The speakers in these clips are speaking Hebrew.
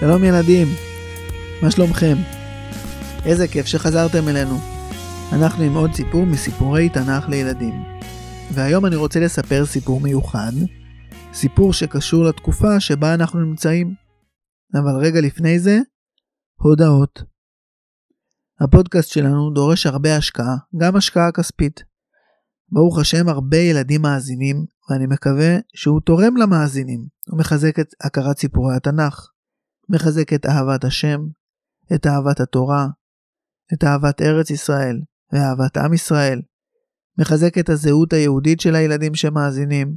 שלום ילדים, מה שלומכם? איזה כיף שחזרתם אלינו. אנחנו עם עוד סיפור מסיפורי תנ"ך לילדים. והיום אני רוצה לספר סיפור מיוחד, סיפור שקשור לתקופה שבה אנחנו נמצאים. אבל רגע לפני זה, הודעות. הפודקאסט שלנו דורש הרבה השקעה, גם השקעה כספית. ברוך השם הרבה ילדים מאזינים, ואני מקווה שהוא תורם למאזינים. הוא מחזק את הכרת סיפורי התנ"ך, מחזק את אהבת השם, את אהבת התורה, את אהבת ארץ ישראל ואהבת עם ישראל, מחזק את הזהות היהודית של הילדים שמאזינים.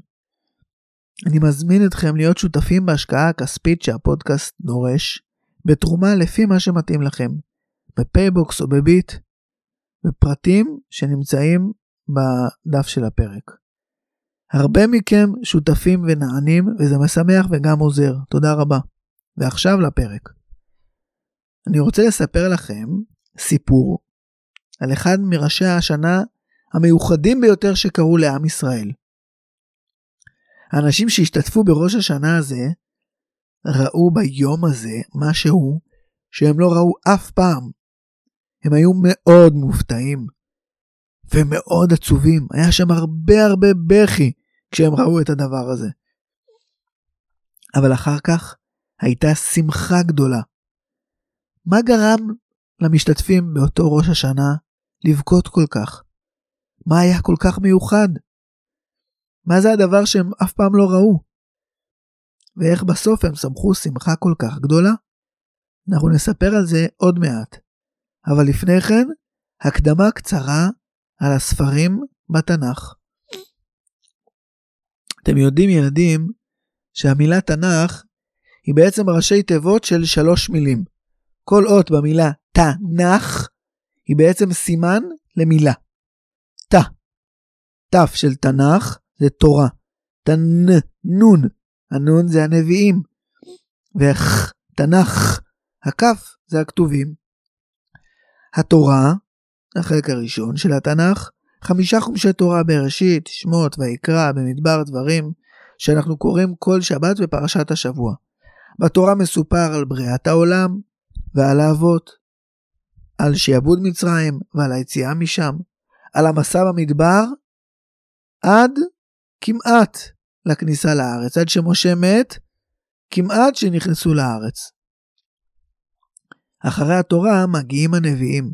אני מזמין אתכם להיות שותפים בהשקעה הכספית שהפודקאסט דורש, בתרומה לפי מה שמתאים לכם, בפייבוקס או בביט, בפרטים שנמצאים בדף של הפרק. הרבה מכם שותפים ונענים וזה משמח וגם עוזר, תודה רבה. ועכשיו לפרק. אני רוצה לספר לכם סיפור על אחד מראשי השנה המיוחדים ביותר שקרו לעם ישראל. האנשים שהשתתפו בראש השנה הזה ראו ביום הזה משהו שהם לא ראו אף פעם. הם היו מאוד מופתעים ומאוד עצובים. היה שם הרבה הרבה בכי כשהם ראו את הדבר הזה. אבל אחר כך הייתה שמחה גדולה. מה גרם למשתתפים באותו ראש השנה לבכות כל כך? מה היה כל כך מיוחד? מה זה הדבר שהם אף פעם לא ראו? ואיך בסוף הם שמחו שמחה כל כך גדולה? אנחנו נספר על זה עוד מעט. אבל לפני כן, הקדמה קצרה על הספרים בתנ"ך. אתם יודעים ילדים שהמילה תנ"ך היא בעצם ראשי תיבות של שלוש מילים. כל אות במילה תנ"ך היא בעצם סימן למילה. ת. ת' של תנ"ך זה תורה. תנ, נון. הנון זה הנביאים. וכ, תנ"ך. הכף זה הכתובים. התורה, החלק הראשון של התנ"ך, חמישה חומשי תורה בראשית, שמות, ויקרא, במדבר דברים, שאנחנו קוראים כל שבת בפרשת השבוע. בתורה מסופר על בריאת העולם ועל האבות, על שיעבוד מצרים ועל היציאה משם, על המסע במדבר עד כמעט לכניסה לארץ, עד שמשה מת, כמעט שנכנסו לארץ. אחרי התורה מגיעים הנביאים.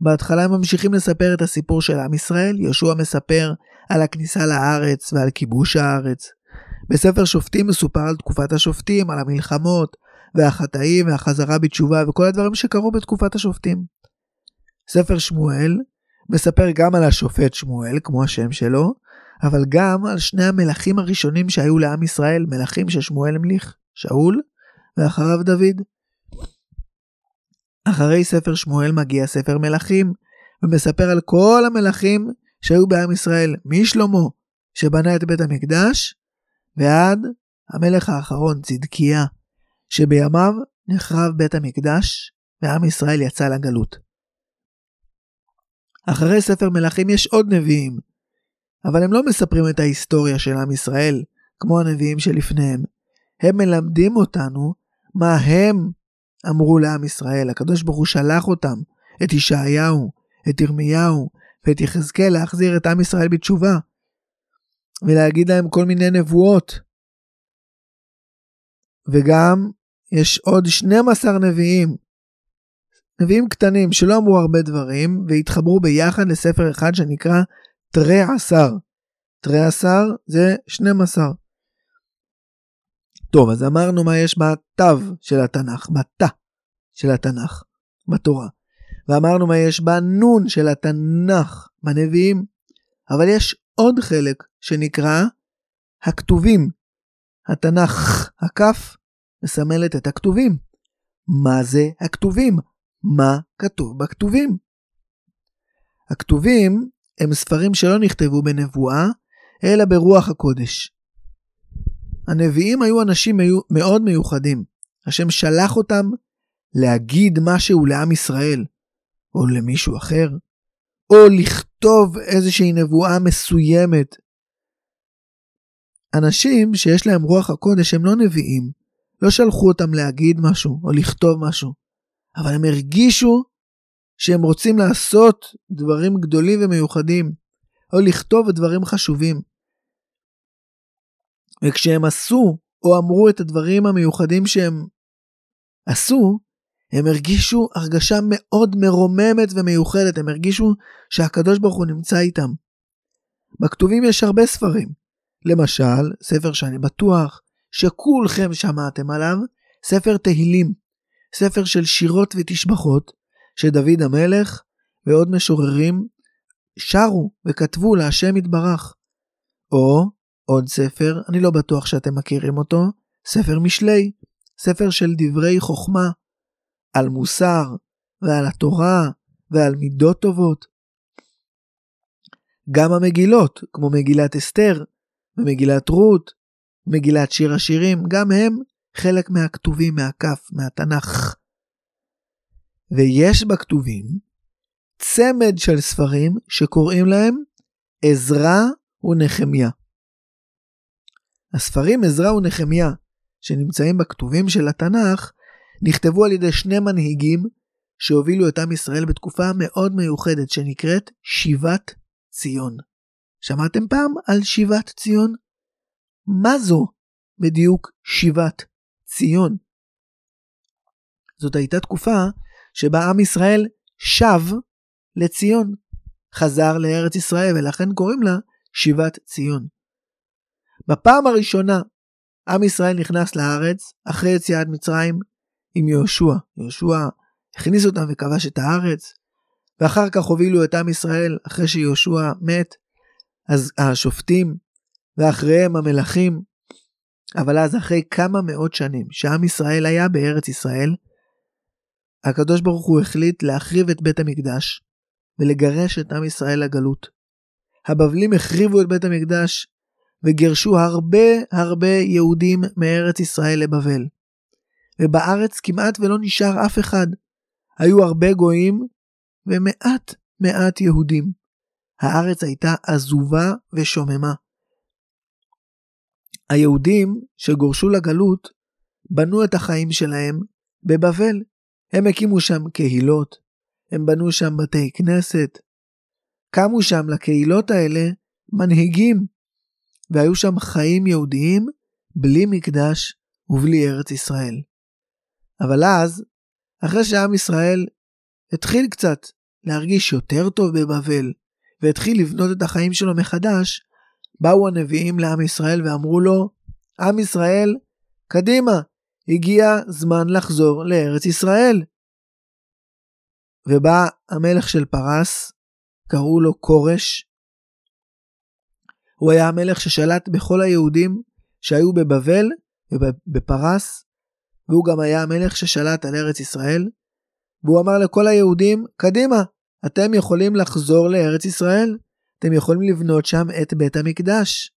בהתחלה הם ממשיכים לספר את הסיפור של עם ישראל, יהושע מספר על הכניסה לארץ ועל כיבוש הארץ. בספר שופטים מסופר על תקופת השופטים, על המלחמות, והחטאים, והחזרה בתשובה, וכל הדברים שקרו בתקופת השופטים. ספר שמואל מספר גם על השופט שמואל, כמו השם שלו, אבל גם על שני המלכים הראשונים שהיו לעם ישראל, מלכים ששמואל המליך, שאול, ואחריו דוד. אחרי ספר שמואל מגיע ספר מלכים, ומספר על כל המלכים שהיו בעם ישראל, משלמה, שבנה את בית המקדש, ועד המלך האחרון, צדקיה, שבימיו נחרב בית המקדש ועם ישראל יצא לגלות. אחרי ספר מלכים יש עוד נביאים, אבל הם לא מספרים את ההיסטוריה של עם ישראל, כמו הנביאים שלפניהם. הם מלמדים אותנו מה הם אמרו לעם ישראל. הקדוש ברוך הוא שלח אותם, את ישעיהו, את ירמיהו ואת יחזקאל להחזיר את עם ישראל בתשובה. ולהגיד להם כל מיני נבואות. וגם יש עוד 12 נביאים, נביאים קטנים שלא אמרו הרבה דברים והתחברו ביחד לספר אחד שנקרא תרי עשר. תרי עשר זה 12. טוב, אז אמרנו מה יש בתו של התנ"ך, בתא של התנ"ך, בתורה. ואמרנו מה יש בנון של התנ"ך, בנביאים. אבל יש עוד חלק שנקרא הכתובים. התנ"ך, הכף, מסמלת את הכתובים. מה זה הכתובים? מה כתוב בכתובים? הכתובים הם ספרים שלא נכתבו בנבואה, אלא ברוח הקודש. הנביאים היו אנשים מאוד מיוחדים. השם שלח אותם להגיד משהו לעם ישראל, או למישהו אחר, או לכתוב איזושהי נבואה מסוימת. אנשים שיש להם רוח הקודש הם לא נביאים, לא שלחו אותם להגיד משהו או לכתוב משהו, אבל הם הרגישו שהם רוצים לעשות דברים גדולים ומיוחדים, או לכתוב דברים חשובים. וכשהם עשו או אמרו את הדברים המיוחדים שהם עשו, הם הרגישו הרגשה מאוד מרוממת ומיוחדת, הם הרגישו שהקדוש ברוך הוא נמצא איתם. בכתובים יש הרבה ספרים. למשל, ספר שאני בטוח שכולכם שמעתם עליו, ספר תהילים, ספר של שירות ותשבחות, שדוד המלך ועוד משוררים שרו וכתבו להשם יתברך. או עוד ספר, אני לא בטוח שאתם מכירים אותו, ספר משלי, ספר של דברי חוכמה, על מוסר ועל התורה ועל מידות טובות. גם המגילות, כמו מגילת אסתר ומגילת רות, מגילת שיר השירים, גם הם חלק מהכתובים מהכף, מהתנ"ך. ויש בכתובים צמד של ספרים שקוראים להם עזרא ונחמיה. הספרים עזרא ונחמיה שנמצאים בכתובים של התנ"ך נכתבו על ידי שני מנהיגים שהובילו את עם ישראל בתקופה מאוד מיוחדת שנקראת שיבת ציון. שמעתם פעם על שיבת ציון? מה זו בדיוק שיבת ציון? זאת הייתה תקופה שבה עם ישראל שב לציון, חזר לארץ ישראל ולכן קוראים לה שיבת ציון. בפעם הראשונה עם ישראל נכנס לארץ אחרי יציאת מצרים עם יהושע. יהושע הכניס אותם וכבש את הארץ, ואחר כך הובילו את עם ישראל אחרי שיהושע מת, אז השופטים ואחריהם המלכים. אבל אז אחרי כמה מאות שנים שעם ישראל היה בארץ ישראל, הקדוש ברוך הוא החליט להחריב את בית המקדש ולגרש את עם ישראל לגלות. הבבלים החריבו את בית המקדש וגירשו הרבה הרבה יהודים מארץ ישראל לבבל. ובארץ כמעט ולא נשאר אף אחד. היו הרבה גויים ומעט מעט יהודים. הארץ הייתה עזובה ושוממה. היהודים שגורשו לגלות בנו את החיים שלהם בבבל. הם הקימו שם קהילות, הם בנו שם בתי כנסת, קמו שם לקהילות האלה מנהיגים, והיו שם חיים יהודיים בלי מקדש ובלי ארץ ישראל. אבל אז, אחרי שעם ישראל התחיל קצת להרגיש יותר טוב בבבל, והתחיל לבנות את החיים שלו מחדש, באו הנביאים לעם ישראל ואמרו לו, עם ישראל, קדימה, הגיע זמן לחזור לארץ ישראל. ובא המלך של פרס, קראו לו כורש. הוא היה המלך ששלט בכל היהודים שהיו בבבל ובפרס, והוא גם היה המלך ששלט על ארץ ישראל, והוא אמר לכל היהודים, קדימה, אתם יכולים לחזור לארץ ישראל, אתם יכולים לבנות שם את בית המקדש.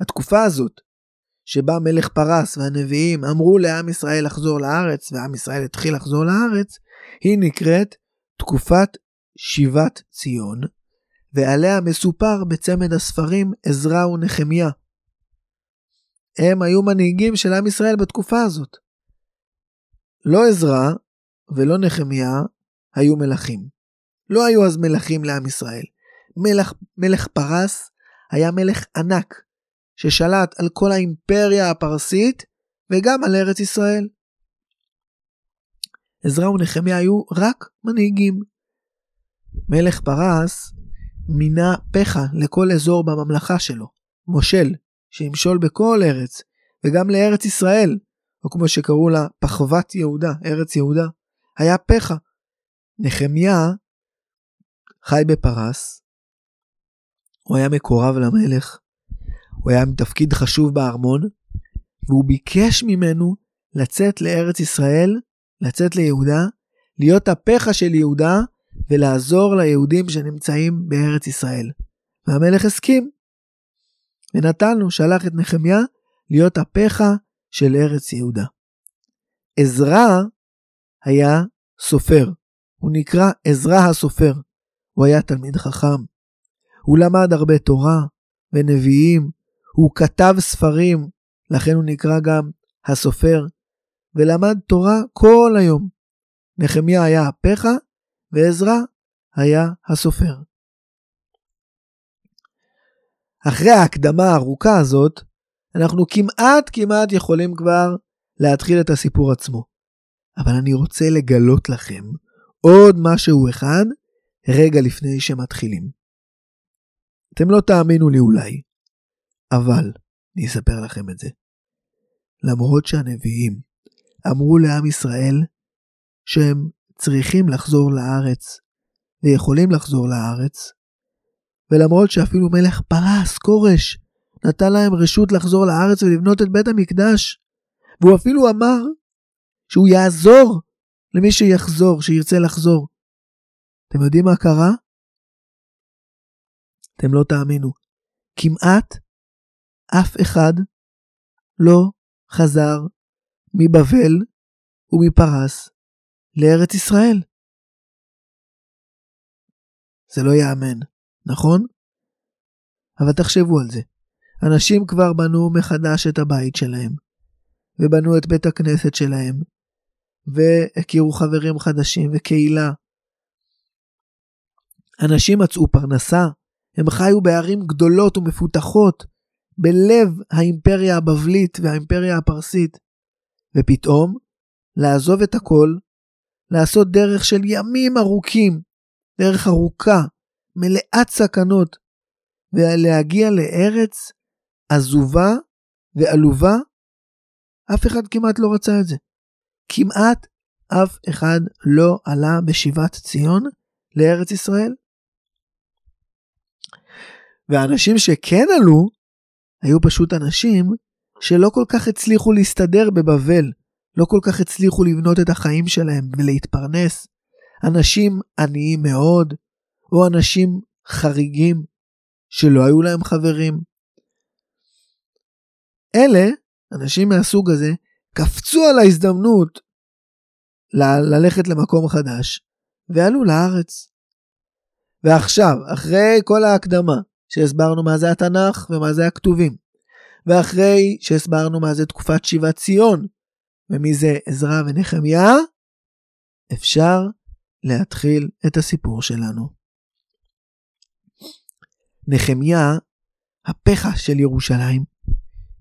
התקופה הזאת, שבה מלך פרס והנביאים אמרו לעם ישראל לחזור לארץ, ועם ישראל התחיל לחזור לארץ, היא נקראת תקופת שיבת ציון, ועליה מסופר בצמד הספרים עזרא ונחמיה. הם היו מנהיגים של עם ישראל בתקופה הזאת. לא עזרא ולא נחמיה היו מלכים. לא היו אז מלכים לעם ישראל. מלך, מלך פרס היה מלך ענק, ששלט על כל האימפריה הפרסית וגם על ארץ ישראל. עזרא ונחמיה היו רק מנהיגים. מלך פרס מינה פחה לכל אזור בממלכה שלו, מושל, שימשול בכל ארץ, וגם לארץ ישראל, או כמו שקראו לה פחוות יהודה, ארץ יהודה, היה פחה. נחמיה חי בפרס, הוא היה מקורב למלך, הוא היה עם תפקיד חשוב בארמון, והוא ביקש ממנו לצאת לארץ ישראל, לצאת ליהודה, להיות הפחה של יהודה ולעזור ליהודים שנמצאים בארץ ישראל. והמלך הסכים. ונתן לו, שלח את נחמיה להיות הפחה של ארץ יהודה. עזרא היה סופר, הוא נקרא עזרא הסופר, הוא היה תלמיד חכם. הוא למד הרבה תורה ונביאים, הוא כתב ספרים לכן הוא נקרא גם הסופר, ולמד תורה כל היום. נחמיה היה הפכה, ועזרא היה הסופר. אחרי ההקדמה הארוכה הזאת, אנחנו כמעט כמעט יכולים כבר להתחיל את הסיפור עצמו. אבל אני רוצה לגלות לכם עוד משהו אחד רגע לפני שמתחילים. אתם לא תאמינו לי אולי, אבל אני אספר לכם את זה. למרות שהנביאים אמרו לעם ישראל שהם צריכים לחזור לארץ ויכולים לחזור לארץ, ולמרות שאפילו מלך פרס, כורש, נתן להם רשות לחזור לארץ ולבנות את בית המקדש, והוא אפילו אמר שהוא יעזור למי שיחזור, שירצה לחזור. אתם יודעים מה קרה? אתם לא תאמינו. כמעט אף אחד לא חזר מבבל ומפרס לארץ ישראל. זה לא ייאמן, נכון? אבל תחשבו על זה. אנשים כבר בנו מחדש את הבית שלהם, ובנו את בית הכנסת שלהם, והכירו חברים חדשים וקהילה. אנשים מצאו פרנסה, הם חיו בערים גדולות ומפותחות, בלב האימפריה הבבלית והאימפריה הפרסית, ופתאום, לעזוב את הכל, לעשות דרך של ימים ארוכים, דרך ארוכה, מלאת סכנות, ולהגיע לארץ עזובה ועלובה, אף אחד כמעט לא רצה את זה. כמעט אף אחד לא עלה בשיבת ציון לארץ ישראל. והאנשים שכן עלו, היו פשוט אנשים שלא כל כך הצליחו להסתדר בבבל, לא כל כך הצליחו לבנות את החיים שלהם ולהתפרנס. אנשים עניים מאוד, או אנשים חריגים שלא היו להם חברים. אלה, אנשים מהסוג הזה, קפצו על ההזדמנות ל- ללכת למקום חדש, ועלו לארץ. ועכשיו, אחרי כל ההקדמה, שהסברנו מה זה התנ"ך ומה זה הכתובים, ואחרי שהסברנו מה זה תקופת שיבת ציון, ומי זה עזרא ונחמיה, אפשר להתחיל את הסיפור שלנו. נחמיה, הפחה של ירושלים,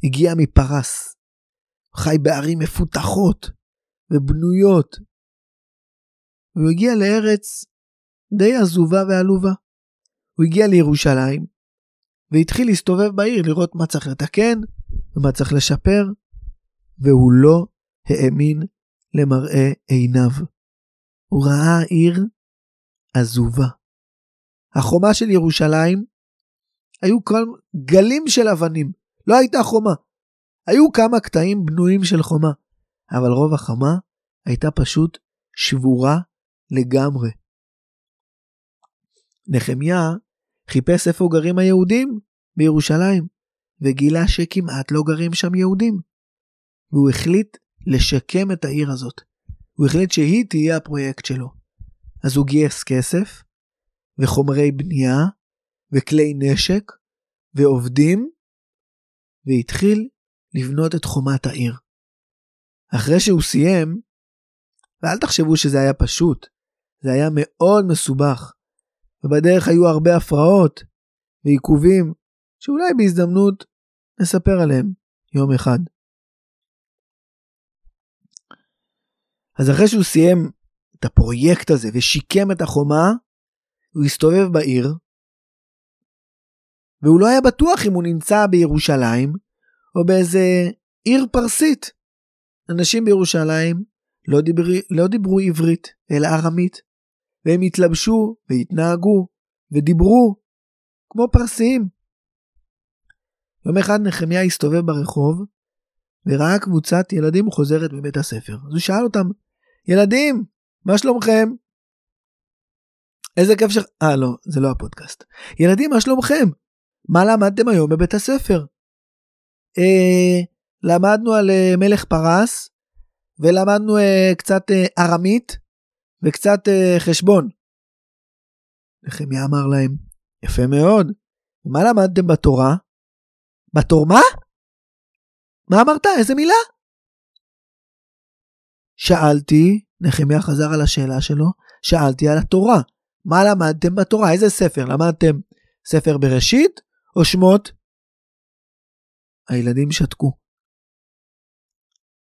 הגיע מפרס, חי בערים מפותחות ובנויות, והוא הגיע לארץ די עזובה ועלובה. הוא הגיע לירושלים, והתחיל להסתובב בעיר לראות מה צריך לתקן ומה צריך לשפר, והוא לא האמין למראה עיניו. הוא ראה עיר עזובה. החומה של ירושלים היו גלים של אבנים, לא הייתה חומה. היו כמה קטעים בנויים של חומה, אבל רוב החומה הייתה פשוט שבורה לגמרי. נחמיה חיפש איפה גרים היהודים בירושלים, וגילה שכמעט לא גרים שם יהודים. והוא החליט לשקם את העיר הזאת. הוא החליט שהיא תהיה הפרויקט שלו. אז הוא גייס כסף, וחומרי בנייה, וכלי נשק, ועובדים, והתחיל לבנות את חומת העיר. אחרי שהוא סיים, ואל תחשבו שזה היה פשוט, זה היה מאוד מסובך, ובדרך היו הרבה הפרעות ועיכובים, שאולי בהזדמנות נספר עליהם יום אחד. אז אחרי שהוא סיים את הפרויקט הזה ושיקם את החומה, הוא הסתובב בעיר, והוא לא היה בטוח אם הוא נמצא בירושלים או באיזה עיר פרסית. אנשים בירושלים לא, דיבר, לא דיברו עברית, אלא ארמית, והם התלבשו והתנהגו ודיברו כמו פרסיים. יום אחד נחמיה הסתובב ברחוב וראה קבוצת ילדים חוזרת מבית הספר. אז הוא שאל אותם, ילדים, מה שלומכם? איזה כיף ש... אה, לא, זה לא הפודקאסט. ילדים, מה שלומכם? מה למדתם היום בבית הספר? אה, למדנו על אה, מלך פרס, ולמדנו אה, קצת אה, ארמית, וקצת אה, חשבון. נחמיה אמר להם, יפה מאוד, מה למדתם בתורה? בתור מה? מה אמרת? איזה מילה? שאלתי, נחמיה חזר על השאלה שלו, שאלתי על התורה. מה למדתם בתורה? איזה ספר? למדתם ספר בראשית שמות? הילדים שתקו.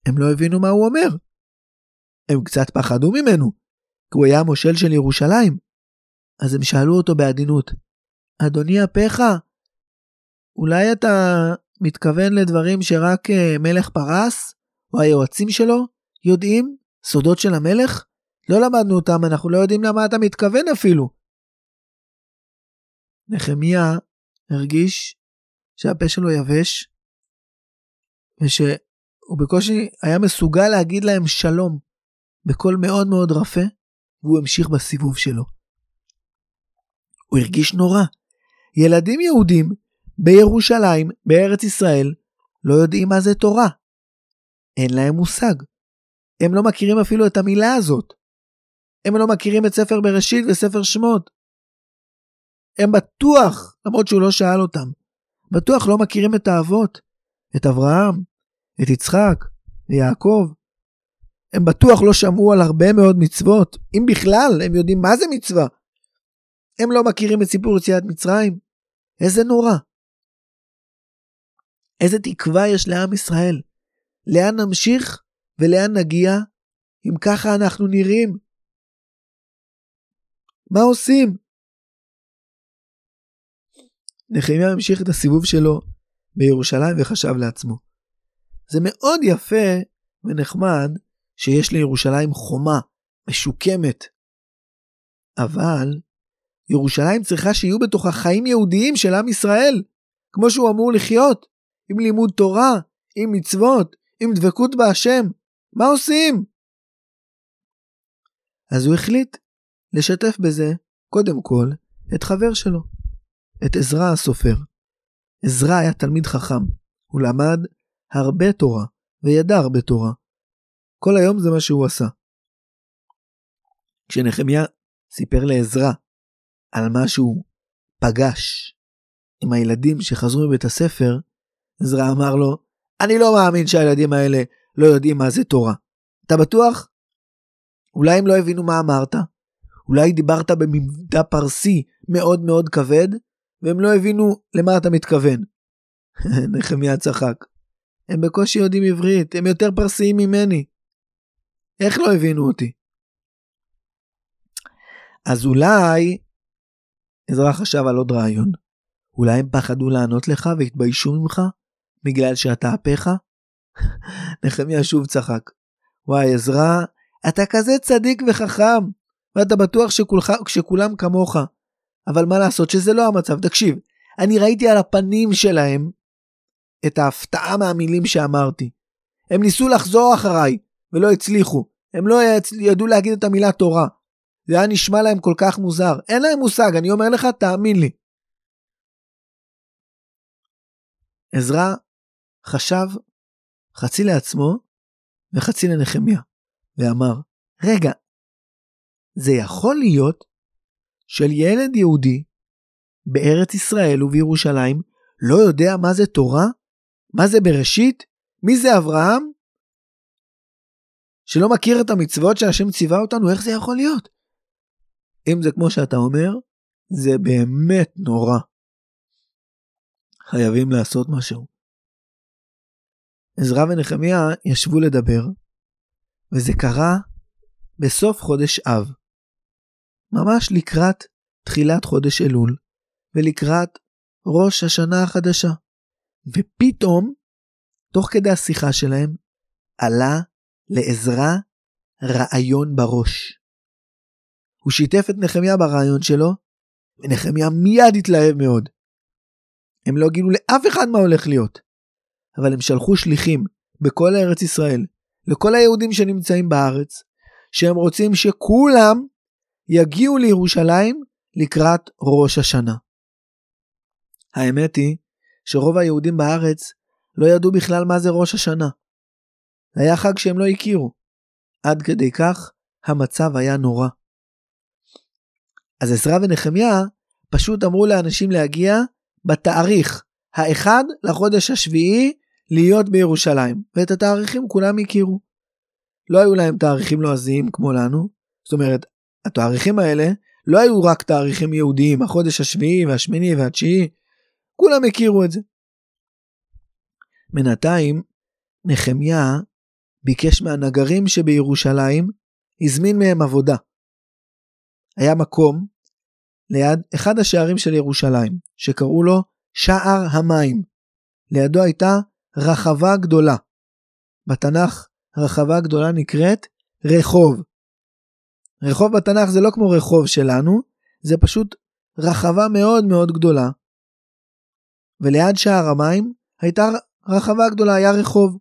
הם לא הבינו מה הוא אומר. הם קצת פחדו ממנו, כי הוא היה המושל של ירושלים. אז הם שאלו אותו בעדינות, אדוני אפיך, אולי אתה מתכוון לדברים שרק אה, מלך פרס, או היועצים שלו, יודעים? סודות של המלך? לא למדנו אותם, אנחנו לא יודעים למה אתה מתכוון אפילו. נחמיה הרגיש שהפה שלו יבש, ושהוא בקושי היה מסוגל להגיד להם שלום בקול מאוד מאוד רפה, והוא המשיך בסיבוב שלו. הוא הרגיש נורא. ילדים יהודים בירושלים, בארץ ישראל, לא יודעים מה זה תורה. אין להם מושג. הם לא מכירים אפילו את המילה הזאת. הם לא מכירים את ספר בראשית וספר שמות. הם בטוח, למרות שהוא לא שאל אותם, בטוח לא מכירים את האבות, את אברהם, את יצחק ויעקב. הם בטוח לא שמעו על הרבה מאוד מצוות, אם בכלל הם יודעים מה זה מצווה. הם לא מכירים את סיפור יציאת מצרים. איזה נורא. איזה תקווה יש לעם ישראל. לאן נמשיך ולאן נגיע אם ככה אנחנו נראים? מה עושים? נחמיה המשיך את הסיבוב שלו בירושלים וחשב לעצמו. זה מאוד יפה ונחמד שיש לירושלים חומה משוקמת, אבל ירושלים צריכה שיהיו בתוכה חיים יהודיים של עם ישראל, כמו שהוא אמור לחיות, עם לימוד תורה, עם מצוות, עם דבקות בהשם. מה עושים? אז הוא החליט לשתף בזה, קודם כל, את חבר שלו, את עזרא הסופר. עזרא היה תלמיד חכם, הוא למד הרבה תורה, וידע הרבה תורה. כל היום זה מה שהוא עשה. כשנחמיה סיפר לעזרא על מה שהוא פגש עם הילדים שחזרו מבית הספר, עזרא אמר לו, אני לא מאמין שהילדים האלה לא יודעים מה זה תורה. אתה בטוח? אולי הם לא הבינו מה אמרת? אולי דיברת במבטא פרסי מאוד מאוד כבד, והם לא הבינו למה אתה מתכוון. נחמיה צחק. הם בקושי יודעים עברית, הם יותר פרסיים ממני. איך לא הבינו אותי? אז אולי עזרא חשב על עוד רעיון. אולי הם פחדו לענות לך והתביישו ממך בגלל שאתה אפיך? נחמיה שוב צחק. וואי, עזרא, אתה כזה צדיק וחכם, ואתה בטוח שכולך, שכולם כמוך. אבל מה לעשות שזה לא המצב. תקשיב, אני ראיתי על הפנים שלהם את ההפתעה מהמילים שאמרתי. הם ניסו לחזור אחריי, ולא הצליחו. הם לא ידעו להגיד את המילה תורה. זה היה נשמע להם כל כך מוזר. אין להם מושג, אני אומר לך, תאמין לי. עזרא חשב חצי לעצמו וחצי לנחמיה, ואמר, רגע, זה יכול להיות של ילד יהודי בארץ ישראל ובירושלים לא יודע מה זה תורה? מה זה בראשית? מי זה אברהם? שלא מכיר את המצוות שהשם ציווה אותנו, איך זה יכול להיות? אם זה כמו שאתה אומר, זה באמת נורא. חייבים לעשות משהו. עזרא ונחמיה ישבו לדבר, וזה קרה בסוף חודש אב. ממש לקראת תחילת חודש אלול, ולקראת ראש השנה החדשה. ופתאום, תוך כדי השיחה שלהם, עלה לעזרא רעיון בראש. הוא שיתף את נחמיה ברעיון שלו, ונחמיה מיד התלהב מאוד. הם לא גילו לאף אחד מה הולך להיות, אבל הם שלחו שליחים בכל ארץ ישראל, לכל היהודים שנמצאים בארץ, שהם רוצים שכולם יגיעו לירושלים לקראת ראש השנה. האמת היא שרוב היהודים בארץ לא ידעו בכלל מה זה ראש השנה. היה חג שהם לא הכירו. עד כדי כך המצב היה נורא. אז עזרא ונחמיה פשוט אמרו לאנשים להגיע בתאריך האחד לחודש השביעי להיות בירושלים, ואת התאריכים כולם הכירו. לא היו להם תאריכים לועזיים כמו לנו, זאת אומרת, התאריכים האלה לא היו רק תאריכים יהודיים, החודש השביעי והשמיני והתשיעי, כולם הכירו את זה. בינתיים, נחמיה ביקש מהנגרים שבירושלים, הזמין מהם עבודה. היה מקום ליד אחד השערים של ירושלים, שקראו לו שער המים. לידו הייתה רחבה גדולה. בתנ"ך רחבה גדולה נקראת רחוב. רחוב בתנ"ך זה לא כמו רחוב שלנו, זה פשוט רחבה מאוד מאוד גדולה. וליד שער המים הייתה רחבה גדולה, היה רחוב.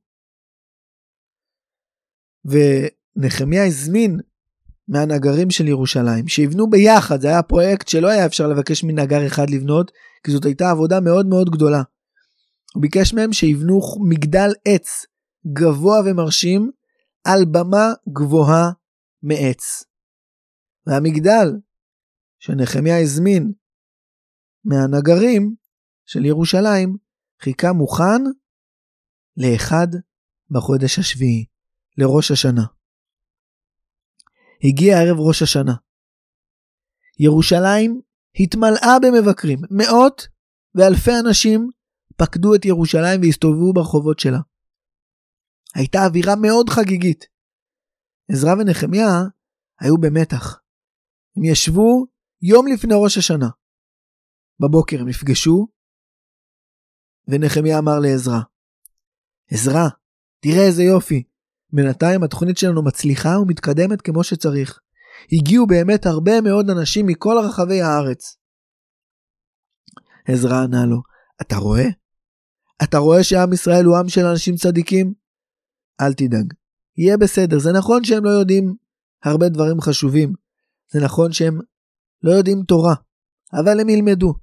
ונחמיה הזמין מהנגרים של ירושלים, שיבנו ביחד, זה היה פרויקט שלא היה אפשר לבקש מנגר אחד לבנות, כי זאת הייתה עבודה מאוד מאוד גדולה. הוא ביקש מהם שיבנו מגדל עץ גבוה ומרשים על במה גבוהה מעץ. והמגדל שנחמיה הזמין מהנגרים של ירושלים חיכה מוכן לאחד בחודש השביעי, לראש השנה. הגיע ערב ראש השנה. ירושלים התמלאה במבקרים, מאות ואלפי אנשים פקדו את ירושלים והסתובבו ברחובות שלה. הייתה אווירה מאוד חגיגית. עזרא ונחמיה היו במתח. הם ישבו יום לפני ראש השנה. בבוקר הם נפגשו, ונחמיה אמר לעזרא, עזרא, תראה איזה יופי. בינתיים התוכנית שלנו מצליחה ומתקדמת כמו שצריך. הגיעו באמת הרבה מאוד אנשים מכל רחבי הארץ. עזרא ענה לו, אתה רואה? אתה רואה שעם ישראל הוא עם של אנשים צדיקים? אל תדאג, יהיה בסדר. זה נכון שהם לא יודעים הרבה דברים חשובים. זה נכון שהם לא יודעים תורה, אבל הם ילמדו.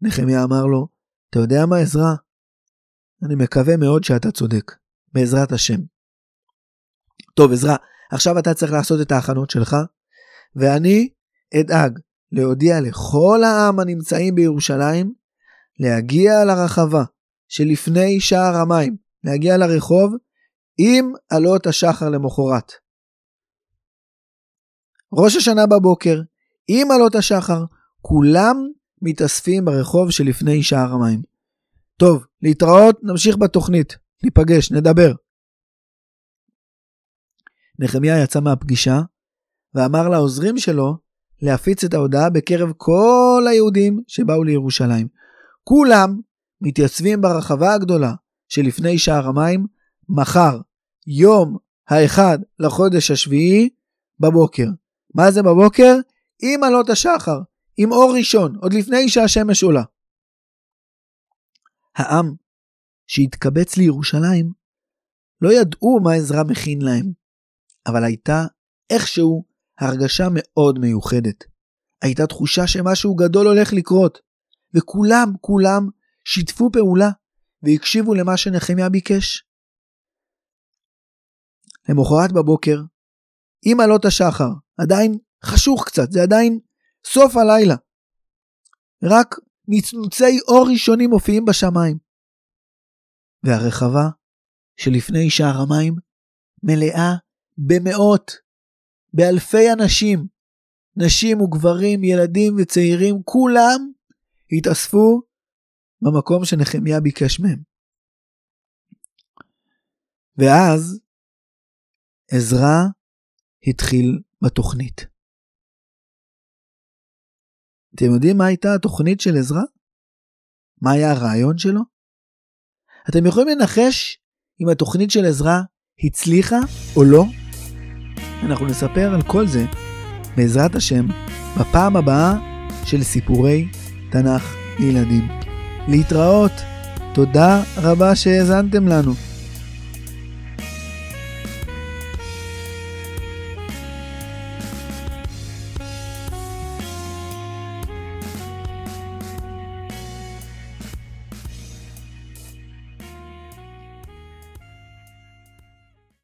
נחמיה אמר לו, אתה יודע מה עזרא? אני מקווה מאוד שאתה צודק, בעזרת השם. טוב, עזרא, עכשיו אתה צריך לעשות את ההכנות שלך, ואני אדאג להודיע לכל העם הנמצאים בירושלים להגיע לרחבה שלפני שער המים, להגיע לרחוב עם עלות השחר למחרת. ראש השנה בבוקר, עם עלות השחר, כולם מתאספים ברחוב שלפני שער המים. טוב, להתראות, נמשיך בתוכנית. ניפגש, נדבר. נחמיה יצא מהפגישה ואמר לעוזרים שלו להפיץ את ההודעה בקרב כל היהודים שבאו לירושלים. כולם מתייצבים ברחבה הגדולה שלפני שער המים מחר, יום האחד לחודש השביעי, בבוקר. מה זה בבוקר? עם עלות השחר, עם אור ראשון, עוד לפני שהשמש עולה. העם שהתקבץ לירושלים לא ידעו מה עזרא מכין להם, אבל הייתה איכשהו הרגשה מאוד מיוחדת. הייתה תחושה שמשהו גדול הולך לקרות, וכולם, כולם, שיתפו פעולה והקשיבו למה שנחמיה ביקש. למחרת בבוקר, עם עלות השחר, עדיין חשוך קצת, זה עדיין סוף הלילה. רק נצנוצי אור ראשונים מופיעים בשמיים. והרחבה שלפני שער המים מלאה במאות, באלפי אנשים, נשים וגברים, ילדים וצעירים, כולם התאספו במקום שנחמיה ביקש מהם. ואז עזרא התחיל בתוכנית. אתם יודעים מה הייתה התוכנית של עזרא? מה היה הרעיון שלו? אתם יכולים לנחש אם התוכנית של עזרא הצליחה או לא? אנחנו נספר על כל זה, בעזרת השם, בפעם הבאה של סיפורי תנ"ך לילדים. להתראות, תודה רבה שהאזנתם לנו.